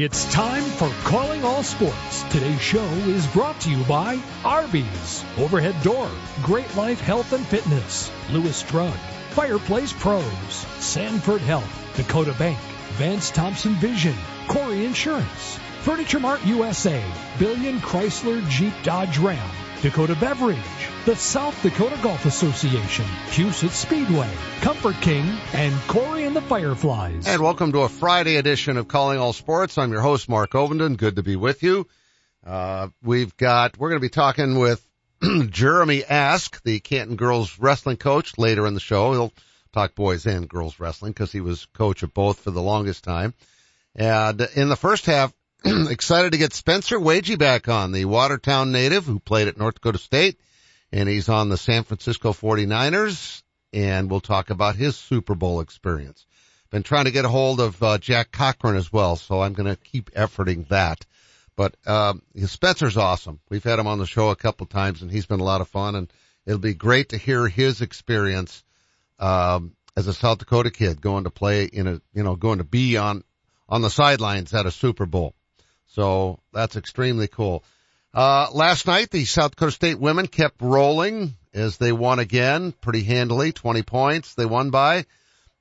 It's time for Calling All Sports. Today's show is brought to you by Arby's, Overhead Door, Great Life Health and Fitness, Lewis Drug, Fireplace Pros, Sanford Health, Dakota Bank, Vance Thompson Vision, Kouri Insurance, Furniture Mart USA, Billion Chrysler Jeep Dodge Ram, Dakota Beverage, the South Dakota Golf Association, Huset Speedway, Comfort King, and Corey and the Fireflies. And welcome to a Friday edition of Calling All Sports. I'm your host, Mark Ovenden. Good to be with you. Uh, we've got, we're going to be talking with Jeremy Ask, the Canton girls wrestling coach later in the show. He'll talk boys and girls wrestling because he was coach of both for the longest time. And in the first half, excited to get Spencer Waege back on, the Watertown native who played at North Dakota State, and he's on the San Francisco 49ers, and we'll talk about his Super Bowl experience. Been trying to get a hold of uh, Jack Cochran as well, so I'm going to keep efforting that. But um, Spencer's awesome. We've had him on the show a couple times, and he's been a lot of fun, and it'll be great to hear his experience um, as a South Dakota kid going to play in a, you know, going to be on on the sidelines at a Super Bowl. So that's extremely cool. Uh, last night the South Dakota State women kept rolling as they won again pretty handily, 20 points they won by.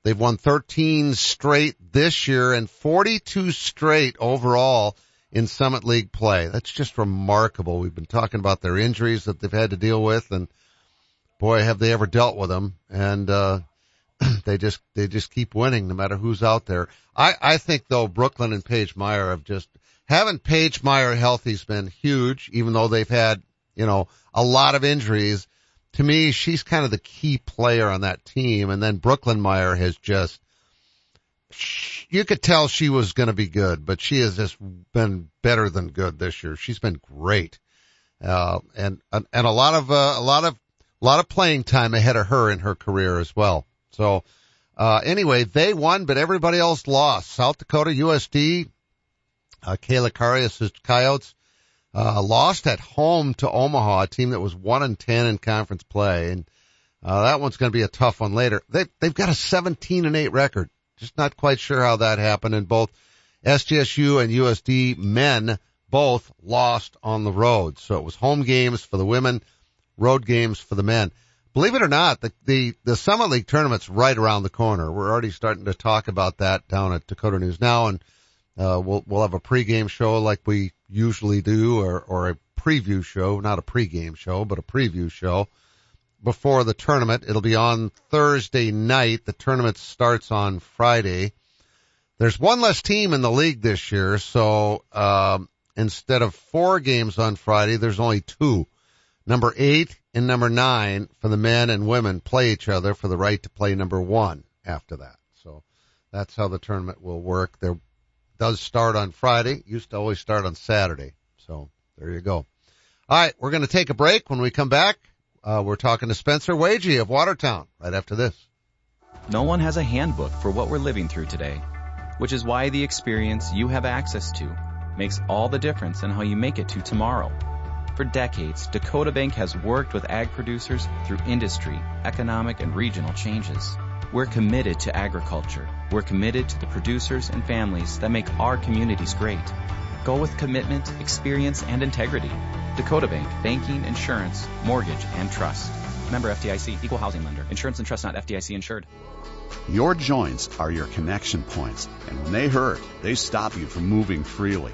They've won 13 straight this year and 42 straight overall in Summit League play. That's just remarkable. We've been talking about their injuries that they've had to deal with and boy, have they ever dealt with them. And, uh, they just, they just keep winning no matter who's out there. I, I think though Brooklyn and Paige Meyer have just, having Paige Meyer healthy's been huge, even though they've had, you know, a lot of injuries. To me, she's kind of the key player on that team. And then Brooklyn Meyer has just, you could tell she was going to be good, but she has just been better than good this year. She's been great. Uh, and, and a lot of, uh, a lot of, a lot of playing time ahead of her in her career as well. So, uh, anyway, they won, but everybody else lost. South Dakota USD, uh, Kayla Karius' Coyotes, uh, lost at home to Omaha, a team that was one and 10 in conference play. And, uh, that one's going to be a tough one later. They, they've got a 17 and 8 record. Just not quite sure how that happened. And both SDSU and USD men both lost on the road. So it was home games for the women, road games for the men. Believe it or not, the, the, the Summit League tournament's right around the corner. We're already starting to talk about that down at Dakota News Now and, uh, we'll, we'll have a pregame show like we usually do or, or a preview show, not a pregame show, but a preview show before the tournament. It'll be on Thursday night. The tournament starts on Friday. There's one less team in the league this year, so um, instead of four games on Friday, there's only two. Number eight and number nine for the men and women play each other for the right to play number one after that. So that's how the tournament will work. There does start on Friday. Used to always start on Saturday. So there you go. All right, we're going to take a break. When we come back, uh, we're talking to Spencer Waege of Watertown right after this. No one has a handbook for what we're living through today, which is why the experience you have access to makes all the difference in how you make it to tomorrow. For decades, Dakota Bank has worked with ag producers through industry, economic, and regional changes. We're committed to agriculture. We're committed to the producers and families that make our communities great. Go with commitment, experience, and integrity. Dakota Bank, banking, insurance, mortgage, and trust. Member FDIC, equal housing lender. Insurance and trust not FDIC insured. Your joints are your connection points, and when they hurt, they stop you from moving freely.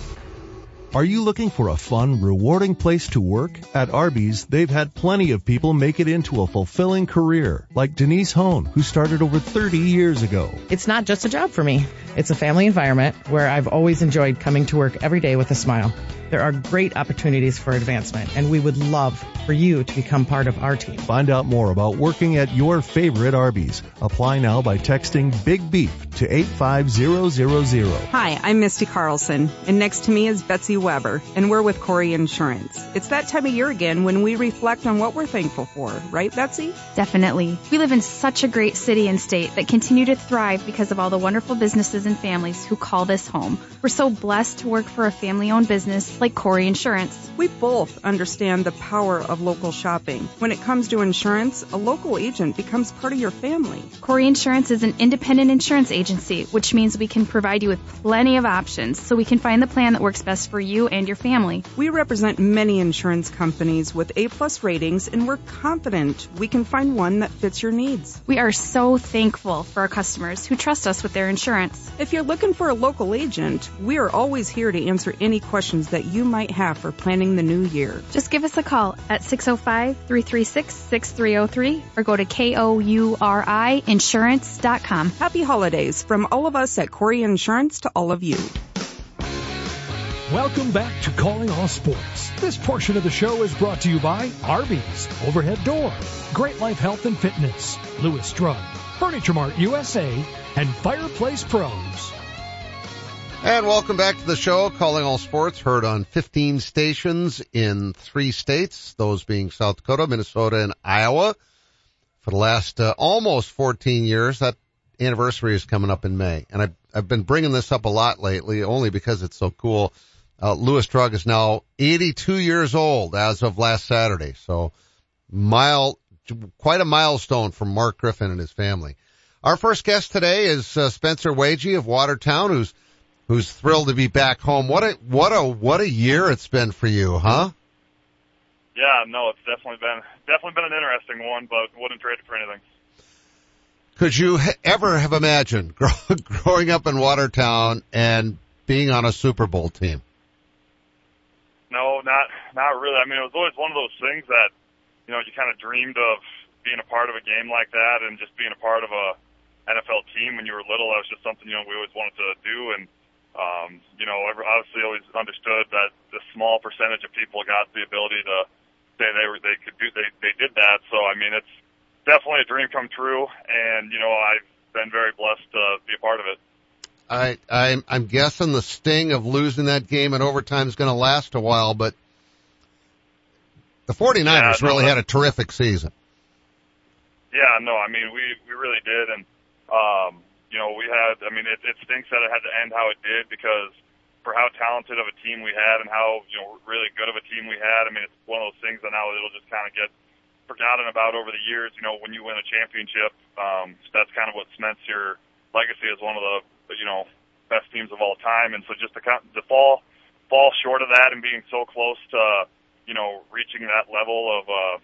Are you looking for a fun, rewarding place to work? At Arby's, they've had plenty of people make it into a fulfilling career, like Denise Hone, who started over 30 years ago. It's not just a job for me. It's a family environment where I've always enjoyed coming to work every day with a smile. There are great opportunities for advancement, and we would love for you to become part of our team. Find out more about working at your favorite Arby's. Apply now by texting Big Beef to 85000. Hi, I'm Misty Carlson, and next to me is Betsy Weber, and we're with Kouri Insurance. It's that time of year again when we reflect on what we're thankful for, right, Betsy? Definitely. We live in such a great city and state that continue to thrive because of all the wonderful businesses and families who call this home. We're so blessed to work for a family owned business like Kouri Insurance. We both understand the power of local shopping. When it comes to insurance, a local agent becomes part of your family. Kouri Insurance is an independent insurance agency, which means we can provide you with plenty of options so we can find the plan that works best for you and your family. We represent many insurance companies with A plus ratings and we're confident we can find one that fits your needs. We are so thankful for our customers who trust us with their insurance. If you're looking for a local agent, we are always here to answer any questions that you might have for planning the new year. Just give us a call at 605-336-6303 or go to K-O-U-R-I insurance.com. Happy holidays from all of us at Kouri Insurance to all of you. Welcome back to Calling All Sports. This portion of the show is brought to you by Arby's, Overhead Door, Great Life Health and Fitness, Lewis Drug, Furniture Mart USA, and Fireplace Pros. And welcome back to the show, Calling All Sports, heard on 15 stations in three states, those being South Dakota, Minnesota, and Iowa. For the last uh, almost 14 years, that anniversary is coming up in May. And I've, I've been bringing this up a lot lately, only because it's so cool. Uh, Lewis Drug is now 82 years old as of last Saturday. So mile, quite a milestone for Mark Griffin and his family. Our first guest today is uh, Spencer Waege of Watertown, who's who's thrilled to be back home. What a what a what a year it's been for you, huh? Yeah, no, it's definitely been definitely been an interesting one, but wouldn't trade it for anything. Could you ever have imagined growing up in Watertown and being on a Super Bowl team? No, not not really. I mean, it was always one of those things that you know you kind of dreamed of being a part of a game like that and just being a part of a NFL team when you were little. That was just something you know we always wanted to do, and um, you know, obviously always understood that the small percentage of people got the ability to say they were they could do they they did that. So I mean, it's definitely a dream come true, and you know, I've been very blessed to be a part of it. I, I'm, I'm guessing the sting of losing that game in overtime is going to last a while, but the 49ers yeah, no, really had a terrific season. Yeah, no, I mean, we, we really did. And, um, you know, we had, I mean, it, it stinks that it had to end how it did because for how talented of a team we had and how, you know, really good of a team we had, I mean, it's one of those things that now it'll just kind of get forgotten about over the years. You know, when you win a championship, um, that's kind of what cements your legacy as one of the you know best teams of all time. And so just to to fall fall short of that and being so close to you know reaching that level of uh,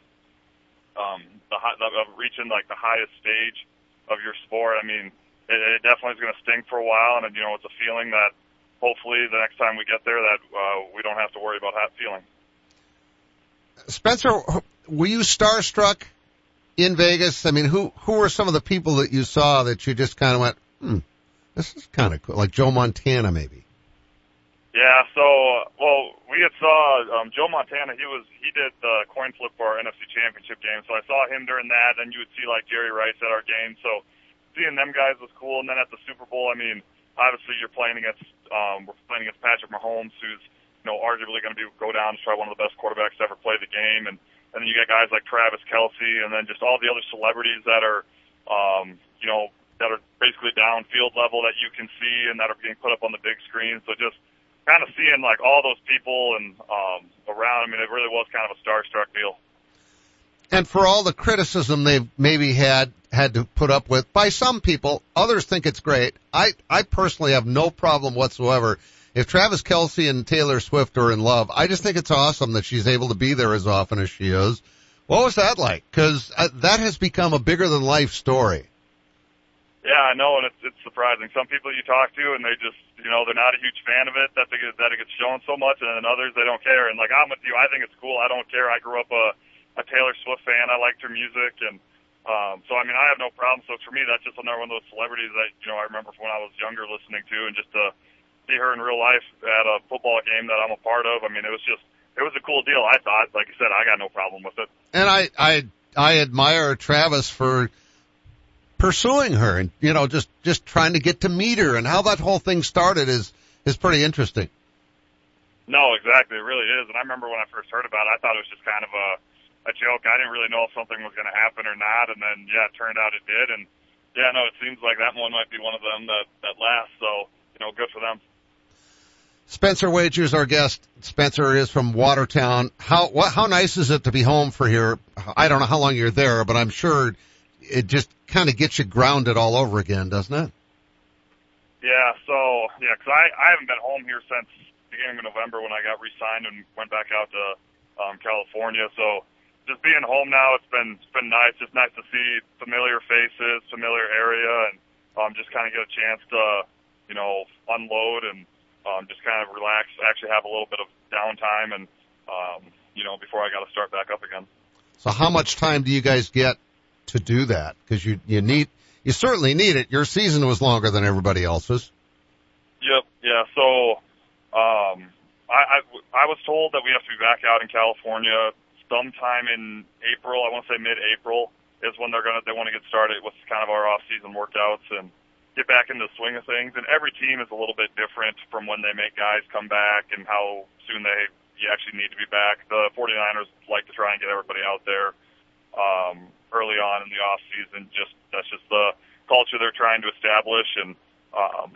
um, the high, of reaching like the highest stage of your sport. I mean, it, it definitely is going to sting for a while, and you know it's a feeling that hopefully the next time we get there that uh, we don't have to worry about that feeling. Spencer, were you starstruck in Vegas? I mean, who who were some of the people that you saw that you just kind of went, hmm, this is kind of cool, like Joe Montana, maybe. Yeah. So, well, we had saw um, Joe Montana. He was he did the coin flip for our NFC Championship game. So I saw him during that. Then you would see like Jerry Rice at our game. So seeing them guys was cool. And then at the Super Bowl, I mean, obviously you're playing against um, we're playing against Patrick Mahomes, who's you know arguably going to be go down as probably one of the best quarterbacks to ever play the game. And and then you get guys like Travis Kelce, and then just all the other celebrities that are um, you know that are basically downfield level that you can see and that are being put up on the big screen. So just kind of seeing like all those people and um, around. I mean, it really was kind of a starstruck deal. And for all the criticism they've maybe had had to put up with by some people, others think it's great. I I personally have no problem whatsoever. If Travis Kelce and Taylor Swift are in love, I just think it's awesome that she's able to be there as often as she is. What was that like? Because uh, that has become a bigger than life story. Yeah, I know, and it's it's surprising. Some people you talk to, and they just, you know, they're not a huge fan of it that they get, that it gets shown so much, and then others they don't care. And like I'm with you, I think it's cool. I don't care. I grew up a a Taylor Swift fan. I liked her music, and um, so I mean, I have no problem. So for me, that's just another one of those celebrities that you know I remember from when I was younger listening to, and just to see her in real life at a football game that I'm a part of. I mean, it was just it was a cool deal. I thought, like I said, I got no problem with it. And I I I admire Travis for pursuing her and you know just just trying to get to meet her and how that whole thing started is is pretty interesting. No, exactly. It really is. And I remember when I first heard about it, I thought it was just kind of a a joke. I didn't really know if something was going to happen or not. And then, yeah, it turned out it did. And yeah, no, it seems like that one might be one of them that that lasts. So you know, good for them. Spencer Waege's, our guest. Spencer is from Watertown. How what, how nice is it to be home for here? I don't know how long you're there, but I'm sure it just kind of gets you grounded all over again, doesn't it? Yeah. So yeah, because I I haven't been home here since beginning of November when I got re-signed and went back out to um, California. So just being home now, it's been it's been nice. Just nice to see familiar faces, familiar area, and um, just kind of get a chance to you know unload and um, just kind of relax. Actually, have a little bit of downtime, and um, you know before I got to start back up again. So how much time do you guys get to do that? Because you you need you certainly need it. Your season was longer than everybody else's. Yep. Yeah. So um, I, I, I was told that we have to be back out in California sometime in April. I want to say mid-April is when they're gonna they want to get started with kind of our off-season workouts and get back into the swing of things. And every team is a little bit different from when they make guys come back and how soon they you actually need to be back. The 49ers like to try and get everybody out there um, early on in the off season. Just that's just the culture they're trying to establish, and um,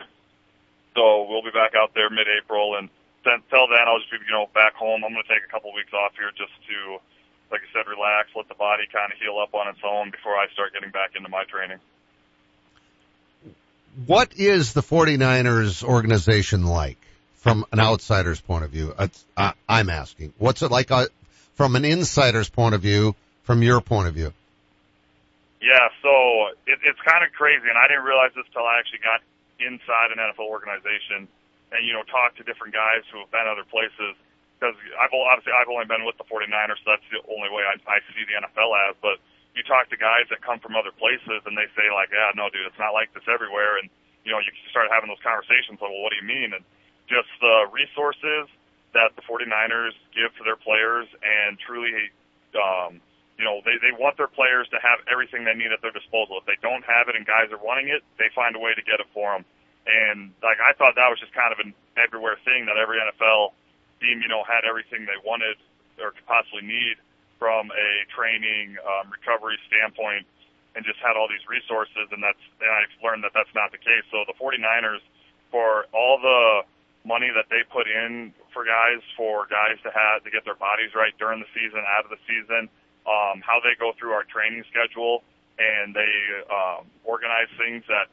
so we'll be back out there mid-April, and then, till then I'll just be, you know, back home. I'm going to take a couple weeks off here just to, like I said, relax, let the body kind of heal up on its own before I start getting back into my training. What is the 49ers organization like from an outsider's point of view? I, I'm asking. What's it like uh, from an insider's point of view, from your point of view? Yeah, so it, it's kind of crazy, and I didn't realize this till I actually got inside an NFL organization and, you know, talk to different guys who have been other places. Because I've obviously I've only been with the 49ers, so that's the only way I, I see the NFL as. But you talk to guys that come from other places, and they say like, "Yeah, no, dude, it's not like this everywhere." And you know, you start having those conversations. Like, well, what do you mean? And just the resources that the 49ers give to their players, and truly, um, you know, they, they want their players to have everything they need at their disposal. If they don't have it and guys are wanting it, they find a way to get it for them. And like I thought that was just kind of an everywhere thing that every NFL team, you know, had everything they wanted or could possibly need from a training, um, recovery standpoint and just had all these resources. And that's, and I've learned that that's not the case. So the 49ers, for all the money that they put in for guys, for guys to have, to get their bodies right during the season, out of the season, um, how they go through our training schedule, and they um, organize things that,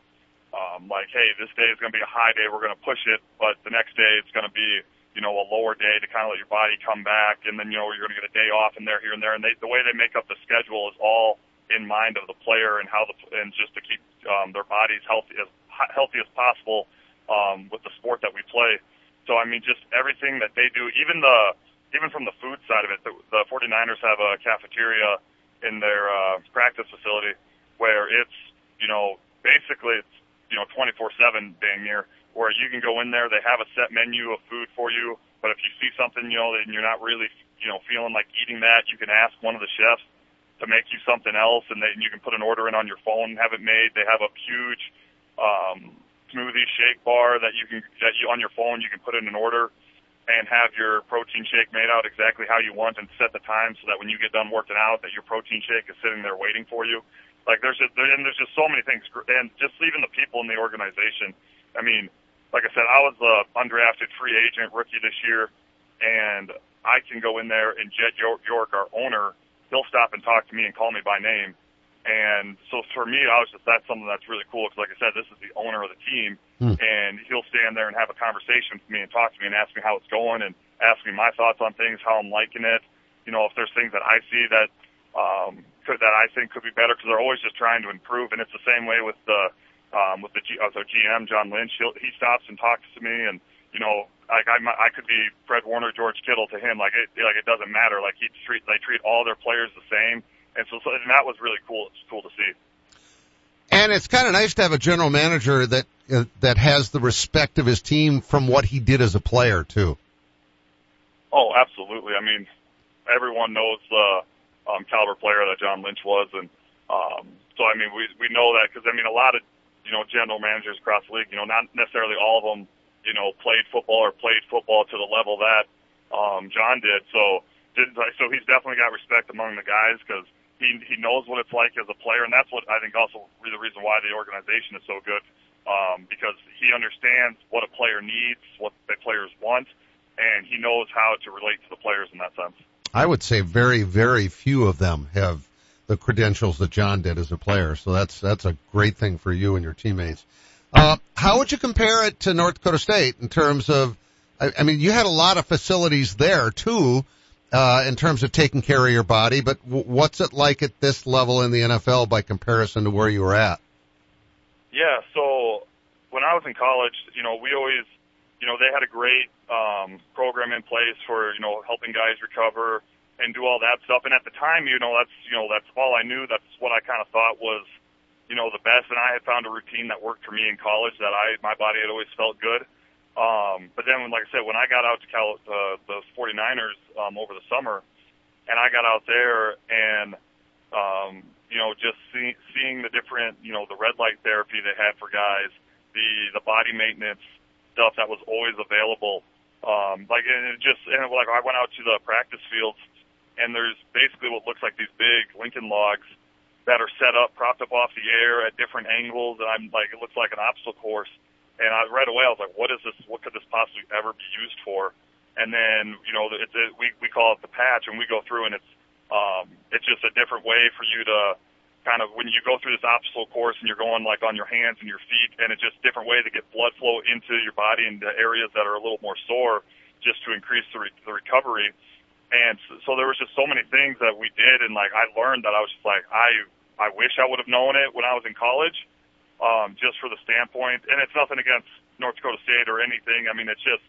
um, like, hey, this day is going to be a high day, we're going to push it, but the next day it's going to be, you know, a lower day to kind of let your body come back, and then you know you're going to get a day off in there, here and there, and they, the way they make up the schedule is all in mind of the player and how the and just to keep um, their bodies healthy as healthy as possible um, with the sport that we play. So I mean, just everything that they do, even the even from the food side of it, the, the 49ers have a cafeteria in their uh, practice facility where it's, you know, basically it's, you know, 24/7 dang near, where you can go in there. They have a set menu of food for you, but if you see something, you know, and you're not really, you know, feeling like eating that, you can ask one of the chefs to make you something else, and then you can put an order in on your phone have it made. They have a huge um, smoothie shake bar that you can that you on your phone you can put in an order and have your protein shake made out exactly how you want and set the time so that when you get done working out that your protein shake is sitting there waiting for you. Like there's just, and there's just so many things and just even the people in the organization. I mean, like I said, I was the undrafted free agent rookie this year and I can go in there and Jed York, our owner, he'll stop and talk to me and call me by name and so for me, I was just that's something that's really cool because, like I said, this is the owner of the team, hmm. and he'll stand there and have a conversation with me and talk to me and ask me how it's going and ask me my thoughts on things, how I'm liking it. You know, if there's things that I see that um, could that I think could be better because they're always just trying to improve, and it's the same way with the um, with the G, uh, so GM John Lynch. He'll, he stops and talks to me, and you know, like I I could be Fred Warner, George Kittle to him. Like it like it doesn't matter. Like he treat they treat all their players the same and so, so and that was really cool. It's cool to see. And it's kind of nice to have a general manager that uh, that has the respect of his team from what he did as a player too. Oh, absolutely. I mean, everyone knows the um, caliber player that John Lynch was, and um, so I mean, we we know that because I mean, a lot of you know general managers across the league, you know, not necessarily all of them you know, played football or played football to the level that um, John did. So did so he's definitely got respect among the guys because he he knows what it's like as a player, and that's what I think also the reason why the organization is so good um, because he understands what a player needs, what the players want, and he knows how to relate to the players in that sense. I would say very very few of them have the credentials that John did as a player, so that's that's a great thing for you and your teammates. Uh, how would you compare it to North Dakota State in terms of? I, I mean, you had a lot of facilities there too uh, in terms of taking care of your body, but w- what's it like at this level in the NFL by comparison to where you were at? Yeah, so when I was in college, you know, we always, you know, they had a great um, program in place for, you know, helping guys recover and do all that stuff. And at the time, you know, that's, you know, that's all I knew. That's what I kind of thought was, you know, the best. And I had found a routine that worked for me in college that I, my body had always felt good. Um, but then, like I said, when I got out to Cal, uh, the 49ers um, over the summer, and I got out there and, um, you know, just see, seeing the different, you know, the red light therapy they had for guys, the the body maintenance stuff that was always available. Um, like and it just and like I went out to the practice fields, and there's basically what looks like these big Lincoln logs that are set up, propped up off the air at different angles, and I'm like, it looks like an obstacle course and I right away I was like, what is this? What could this possibly ever be used for? And then you know, it's a, we we call it the patch, and we go through and it's um, it's just a different way for you to kind of when you go through this obstacle course and you're going like on your hands and your feet, and it's just a different way to get blood flow into your body into areas that are a little more sore, just to increase the, re- the recovery. And so, so there was just so many things that we did, and like I learned that I was just like I I wish I would have known it when I was in college um, just for the standpoint, and it's nothing against North Dakota State or anything. I mean, it's just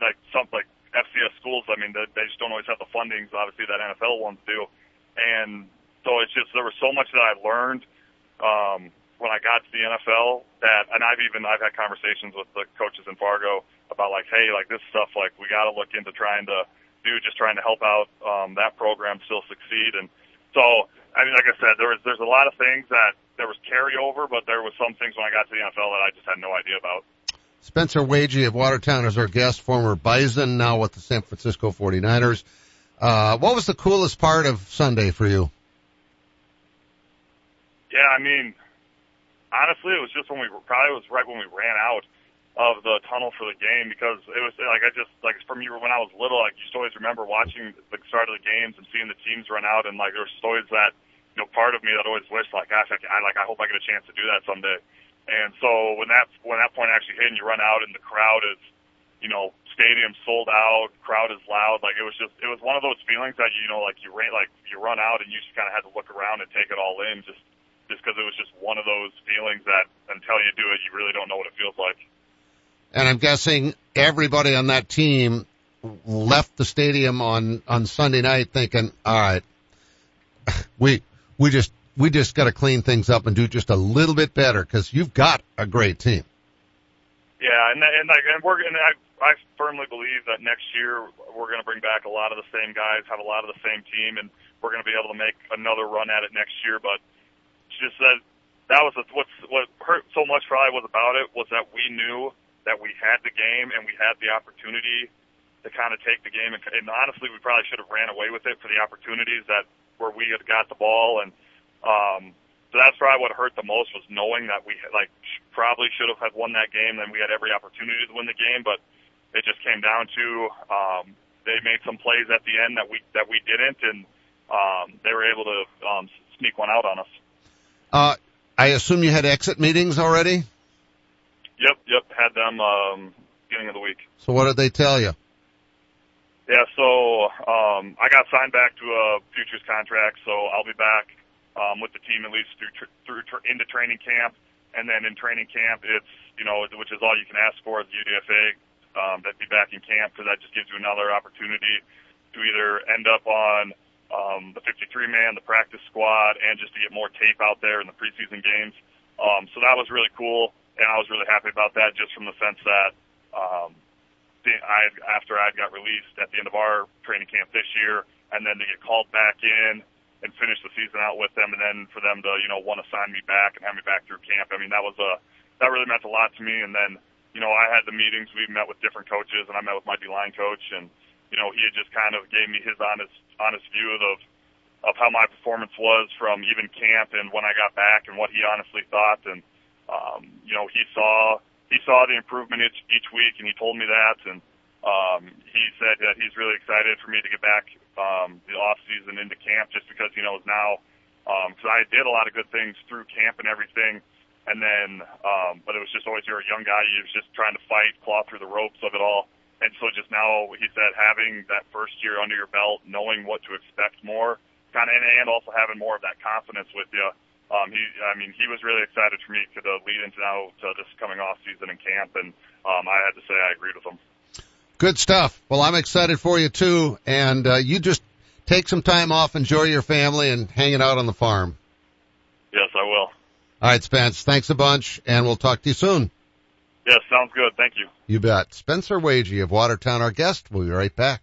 like some like FCS schools. I mean, they, they just don't always have the fundings, obviously, that NFL ones do. And so it's just there was so much that I learned um, when I got to the NFL that, and I've even I've had conversations with the coaches in Fargo about like, hey, like this stuff, like we got to look into trying to do, just trying to help out um, that program still succeed. And so, I mean, like I said, there was there's a lot of things that there was carryover, but there was some things when I got to the NFL that I just had no idea about. Spencer Waege of Watertown is our guest, former Bison, now with the San Francisco 49ers. Uh, what was the coolest part of Sunday for you? Yeah, I mean, honestly, it was just when we probably was right when we ran out of the tunnel for the game because it was like I just like from you when I was little, like you always remember watching the start of the games and seeing the teams run out, and like there was always that you know, part of me that always wished, like, gosh, I, I like, I hope I get a chance to do that someday. And so when that when that point actually hit, and you run out, and the crowd is, you know, stadium sold out, crowd is loud. Like it was just, it was one of those feelings that you know, like you ran, like you run out, and you just kind of had to look around and take it all in, just just because it was just one of those feelings that until you do it, you really don't know what it feels like. And I'm guessing everybody on that team left the stadium on on Sunday night thinking, all right, we we just we just got to clean things up and do just a little bit better because you've got a great team. Yeah, and and like and we're and I I firmly believe that next year we're going to bring back a lot of the same guys, have a lot of the same team, and we're going to be able to make another run at it next year. But just that that was a, what's what hurt so much probably was about it was that we knew that we had the game and we had the opportunity to kind of take the game and, and honestly we probably should have ran away with it for the opportunities that where we had got the ball, and um, so that's probably what hurt the most was knowing that we like probably should have had won that game, and we had every opportunity to win the game, but it just came down to um, they made some plays at the end that we that we didn't, and um, they were able to um, sneak one out on us. Uh, I assume you had exit meetings already. Yep, yep, had them um, beginning of the week. So what did they tell you? Yeah, so um, I got signed back to a futures contract, so I'll be back um, with the team at least through tr- through tr- into training camp, and then in training camp, it's you know which is all you can ask for the UDFA. Um, that be back in camp because that just gives you another opportunity to either end up on um, the 53 man, the practice squad, and just to get more tape out there in the preseason games. Um, so that was really cool, and I was really happy about that just from the sense that um, I after I got released at the end of our training camp this year, and then to get called back in and finish the season out with them, and then for them to you know want to sign me back and have me back through camp. I mean that was a that really meant a lot to me. And then you know, I had the meetings. We met with different coaches, and I met with my D line coach, and you know, he had just kind of gave me his honest honest view of of how my performance was from even camp and when I got back, and what he honestly thought. And um, you know, he saw he saw the improvement each each week, and he told me that. And um, he said that he's really excited for me to get back um, the off season into camp, just because he knows now. Because um, I did a lot of good things through camp and everything and then, um, but it was just always you're a young guy. You was just trying to fight, claw through the ropes of it all. And so just now, he said having that first year under your belt, knowing what to expect more, kind of, and also having more of that confidence with you. Um, he, I mean, he was really excited for me to the lead into now to this coming off season in camp, and um, I had to say I agreed with him. Good stuff. Well, I'm excited for you too, and uh, you just take some time off, enjoy your family, and hanging out on the farm. Yes, I will. All right, Spence. Thanks a bunch, and we'll talk to you soon. Yes, sounds good. Thank you. You bet. Spencer Waege of Watertown, our guest. We'll be right back.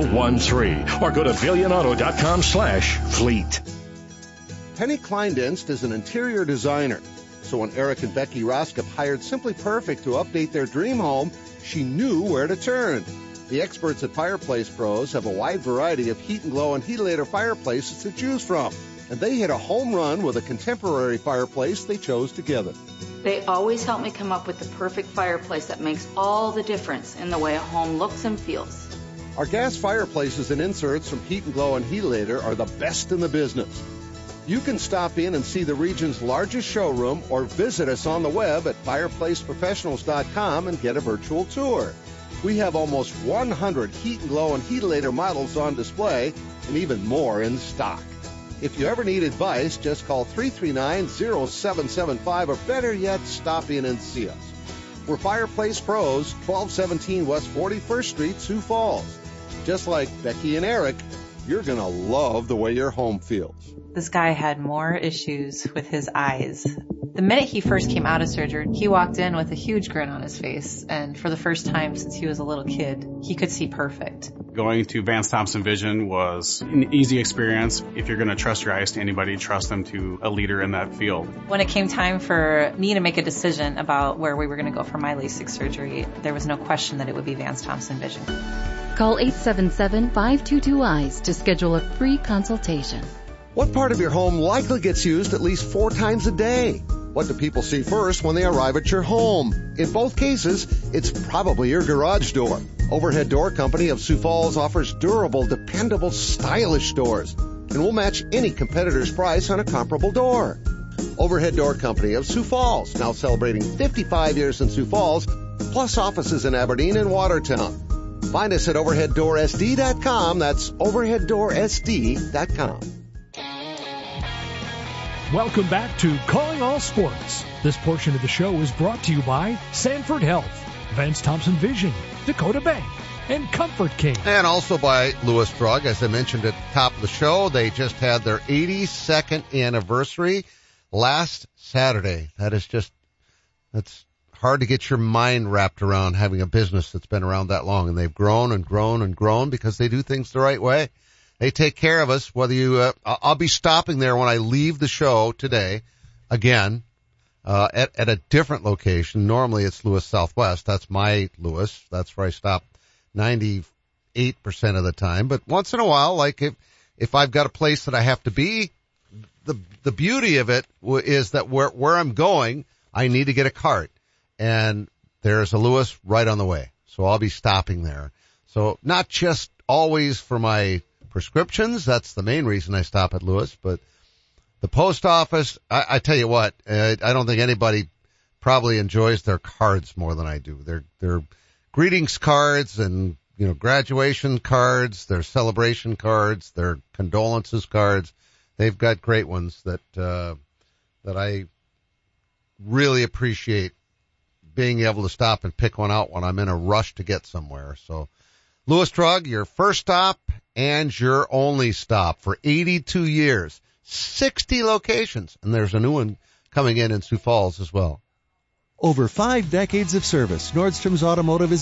1013 or go to billionauto.com slash fleet. Penny Kleindienst is an interior designer. So when Eric and Becky Roskop hired Simply Perfect to update their dream home, she knew where to turn. The experts at Fireplace Pros have a wide variety of Heat and Glo and Heatilator fireplaces to choose from. And they hit a home run with a contemporary fireplace they chose together. They always help me come up with the perfect fireplace that makes all the difference in the way a home looks and feels. Our gas fireplaces and inserts from Heat and Glo and Heatilator are the best in the business. You can stop in and see the region's largest showroom or visit us on the web at fireplaceprofessionals.com and get a virtual tour. We have almost 100 Heat and Glo and Heatilator models on display and even more in stock. If you ever need advice, just call 339-0775 or better yet, stop in and see us. We're Fireplace Pros, 1217 West 41st Street, Sioux Falls. Just like Becky and Eric, you're going to love the way your home feels. This guy had more issues with his eyes. The minute he first came out of surgery, he walked in with a huge grin on his face. And for the first time since he was a little kid, he could see perfect. Going to Vance Thompson Vision was an easy experience. If you're going to trust your eyes to anybody, trust them to a leader in that field. When it came time for me to make a decision about where we were going to go for my LASIK surgery, there was no question that it would be Vance Thompson Vision. Call 877-522-EYES to schedule a free consultation. What part of your home likely gets used at least four times a day? What do people see first when they arrive at your home? In both cases, it's probably your garage door. Overhead Door Company of Sioux Falls offers durable, dependable, stylish doors and will match any competitor's price on a comparable door. Overhead Door Company of Sioux Falls, now celebrating 55 years in Sioux Falls, plus offices in Aberdeen and Watertown. Find us at overheaddoorsd.com. That's overheaddoorsd.com. Welcome back to Calling All Sports. This portion of the show is brought to you by Sanford Health, Vance Thompson Vision, Dakota Bank, and Comfort King. And also by Lewis Drug. As I mentioned at the top of the show, they just had their 82nd anniversary last Saturday. That is just, that's hard to get your mind wrapped around having a business that's been around that long and they've grown and grown and grown because they do things the right way. They take care of us, whether you, uh, I'll be stopping there when I leave the show today again, uh, at, at a different location. Normally it's Lewis Southwest. That's my Lewis. That's where I stop 98% of the time. But once in a while, like if, if I've got a place that I have to be, the, the beauty of it is that where, where I'm going, I need to get a cart and there's a Lewis right on the way. So I'll be stopping there. So not just always for my prescriptions. That's the main reason I stop at Lewis, but the post office, I, I tell you what, uh, I don't think anybody probably enjoys their cards more than I do. Their, their greetings cards and, you know, graduation cards, their celebration cards, their condolences cards. They've got great ones that, uh, that I really appreciate being able to stop and pick one out when I'm in a rush to get somewhere. So Lewis Drug, your first stop and your only stop for 82 years, 60 locations, and there's a new one coming in in Sioux Falls as well. Over five decades of service, Nordstrom's Automotive is